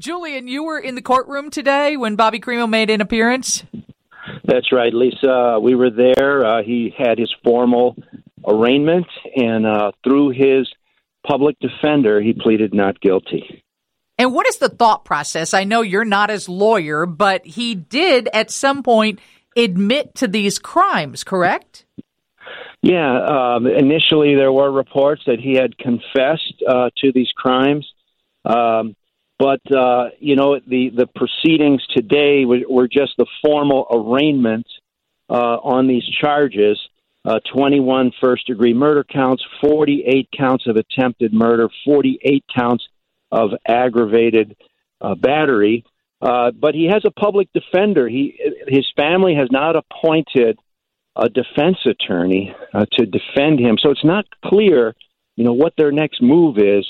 Julian, you were in the courtroom today when Bobby Crimo made an appearance. That's right, Lisa. We were there. Uh, he had his formal arraignment, and uh, through his public defender, he pleaded not guilty. And what is the thought process? I know you're not his lawyer, but he did at some point admit to these crimes, correct? Yeah. Um, initially, there were reports that he had confessed uh, to these crimes. Um, but uh, you know, the the proceedings today were, were just the formal arraignment uh, on these charges. Uh, 21 first degree murder counts, 48 counts of attempted murder, 48 counts of aggravated uh, battery. Uh, but he has a public defender. He his family has not appointed a defense attorney uh, to defend him, so it's not clear, you know, what their next move is.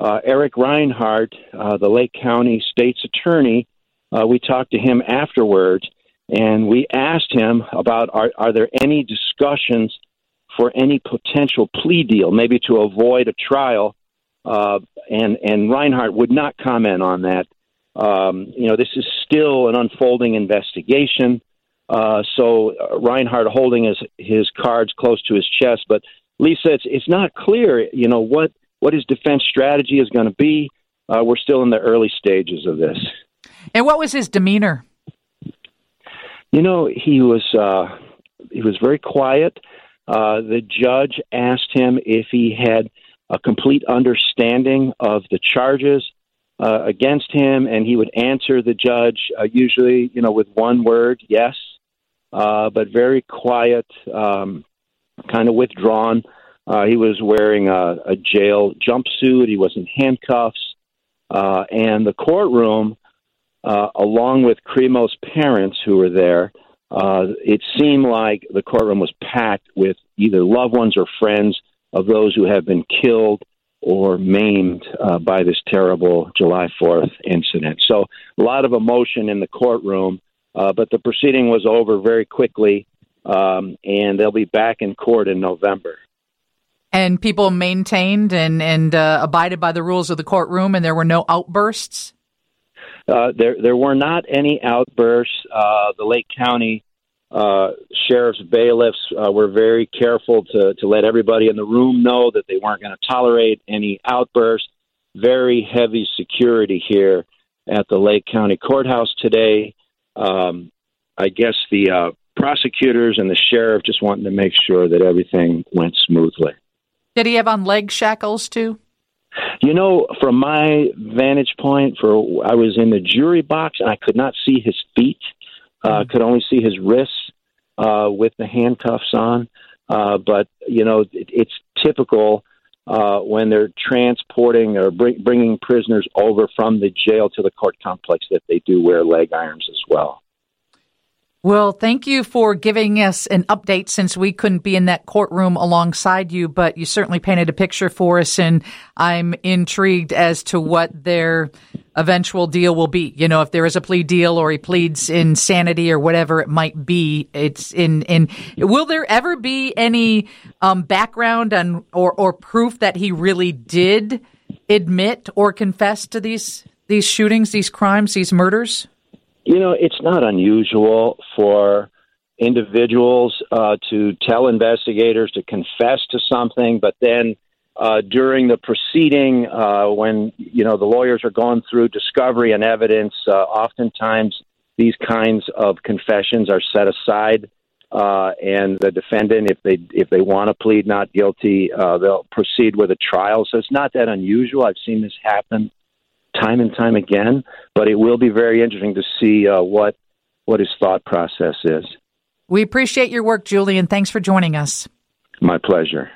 Uh, Eric Rinehart, uh, the Lake County State's attorney, uh, we talked to him afterwards, and we asked him about are, are there any discussions for any potential plea deal, maybe to avoid a trial. Uh, and and Rinehart would not comment on that. Um, you know, this is still an unfolding investigation. Uh, so Rinehart holding his his cards close to his chest, but Lisa, it's it's not clear. You know what what his defense strategy is going to be. Uh, we're still in the early stages of this. And what was his demeanor? You know, he was uh, he was very quiet. Uh, the judge asked him if he had a complete understanding of the charges uh, against him, and he would answer the judge uh, usually, you know, with one word, yes, uh, but very quiet, um, kind of withdrawn. Uh, he was wearing a, a jail jumpsuit. He was in handcuffs, uh, and the courtroom, uh, along with Crimo's parents who were there, uh, it seemed like the courtroom was packed with either loved ones or friends of those who have been killed or maimed uh, by this terrible July 4th incident. So, a lot of emotion in the courtroom, uh, but the proceeding was over very quickly, um, and they'll be back in court in November. And people maintained and, and uh, abided by the rules of the courtroom, and there were no outbursts? Uh, there, there were not any outbursts. Uh, the Lake County uh, sheriff's bailiffs uh, were very careful to, to let everybody in the room know that they weren't going to tolerate any outbursts. Very heavy security here at the Lake County Courthouse today. Um, I guess the uh, prosecutors and the sheriff just wanted to make sure that everything went smoothly. Did he have on leg shackles too? You know, from my vantage point, for I was in the jury box and I could not see his feet. Uh, mm-hmm. Could only see his wrists uh, with the handcuffs on. Uh, but you know, it, it's typical uh, when they're transporting or bring, bringing prisoners over from the jail to the court complex that they do wear leg irons as well. Well, thank you for giving us an update since we couldn't be in that courtroom alongside you, but you certainly painted a picture for us, and I'm intrigued as to what their eventual deal will be. You know, if there is a plea deal or he pleads insanity or whatever it might be, it's in, in, will there ever be any, um, background on, or, or proof that he really did admit or confess to these, these shootings, these crimes, these murders? You know, it's not unusual for individuals uh, to tell investigators to confess to something, but then uh, during the proceeding, uh, when you know the lawyers are going through discovery and evidence, uh, oftentimes these kinds of confessions are set aside, uh, and the defendant, if they if they want to plead not guilty, uh, they'll proceed with a trial. So it's not that unusual. I've seen this happen time and time again. But it will be very interesting to see uh, what what his thought process is. We appreciate your work, Julian. Thanks for joining us. My pleasure.